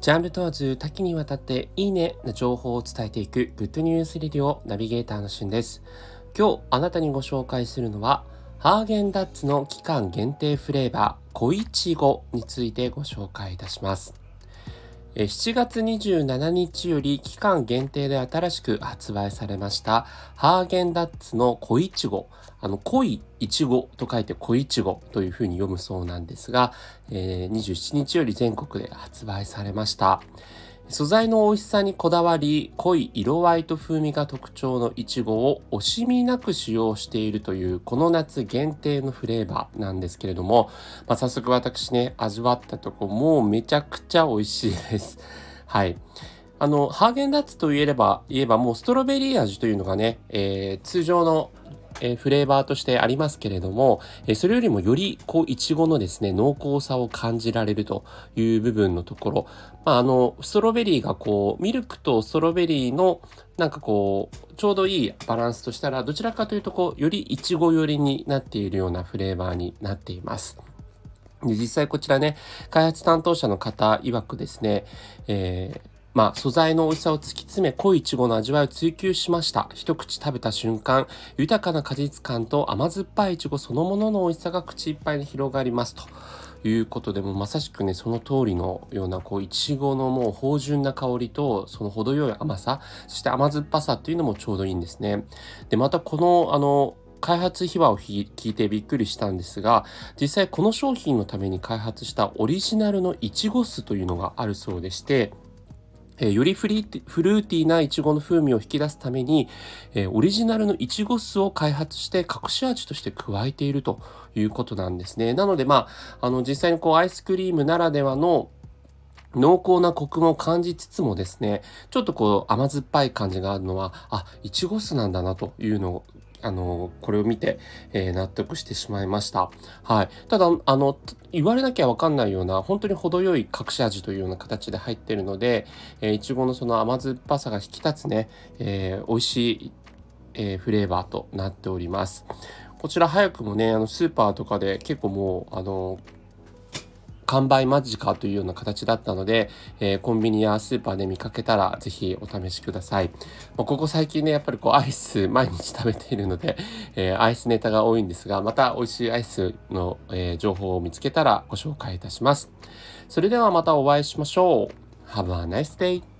ジャンル問わず多岐にわたっていいねな情報を伝えていくグッドニュースレディオナビゲーターのしゅんです。今日あなたにご紹介するのはハーゲンダッツの期間限定フレーバー小いちごについてご紹介いたします。7月27日より期間限定で新しく発売されましたハーゲンダッツの小いちご。あの、濃いいちごと書いて小いちごというふうに読むそうなんですが、えー、27日より全国で発売されました。素材の美味しさにこだわり、濃い色合いと風味が特徴のいちごを惜しみなく使用しているというこの夏限定のフレーバーなんですけれども、まあ、早速私ね、味わったとこもうめちゃくちゃ美味しいです。はい。あの、ハーゲンダッツと言えば、言えばもうストロベリー味というのがね、えー、通常のえー、フレーバーとしてありますけれども、えー、それよりもよりこういちごのですね濃厚さを感じられるという部分のところ、まあ、あのストロベリーがこうミルクとストロベリーのなんかこうちょうどいいバランスとしたらどちらかというとこうよりいちご寄りになっているようなフレーバーになっています。で実際こちらね開発担当者の方曰くですね、えーまあ、素材の美味しさを突き詰め、濃いイチゴの味わいを追求しました。一口食べた瞬間、豊かな果実感と甘酸っぱいイチゴそのものの美味しさが口いっぱいに広がりますと。いうことでもまさしくねその通りのようなこういちごのもう芳醇な香りとその程よい甘さそして甘酸っぱさっていうのもちょうどいいんですね。でまたこのあの開発秘話を聞いてびっくりしたんですが実際この商品のために開発したオリジナルのいちご酢というのがあるそうでしてえー、よりフリーフルーティーなイチゴの風味を引き出すために、えー、オリジナルのイチゴ酢を開発して隠し味として加えているということなんですね。なので、まあ、あの、実際にこう、アイスクリームならではの濃厚なコクも感じつつもですね、ちょっとこう甘酸っぱい感じがあるのは、あ、いちご酢なんだなというのをあの、これを見て、えー、納得してしまいました。はい。ただ、あの、言われなきゃわかんないような、本当に程よい隠し味というような形で入ってるので、えー、いちごのその甘酸っぱさが引き立つね、えー、美味しい、えー、フレーバーとなっております。こちら早くもね、あの、スーパーとかで結構もう、あの、完売間近というような形だったので、えー、コンビニやスーパーで見かけたらぜひお試しください。まあ、ここ最近ね、やっぱりこうアイス毎日食べているので、えー、アイスネタが多いんですが、また美味しいアイスの、えー、情報を見つけたらご紹介いたします。それではまたお会いしましょう。Have a nice day!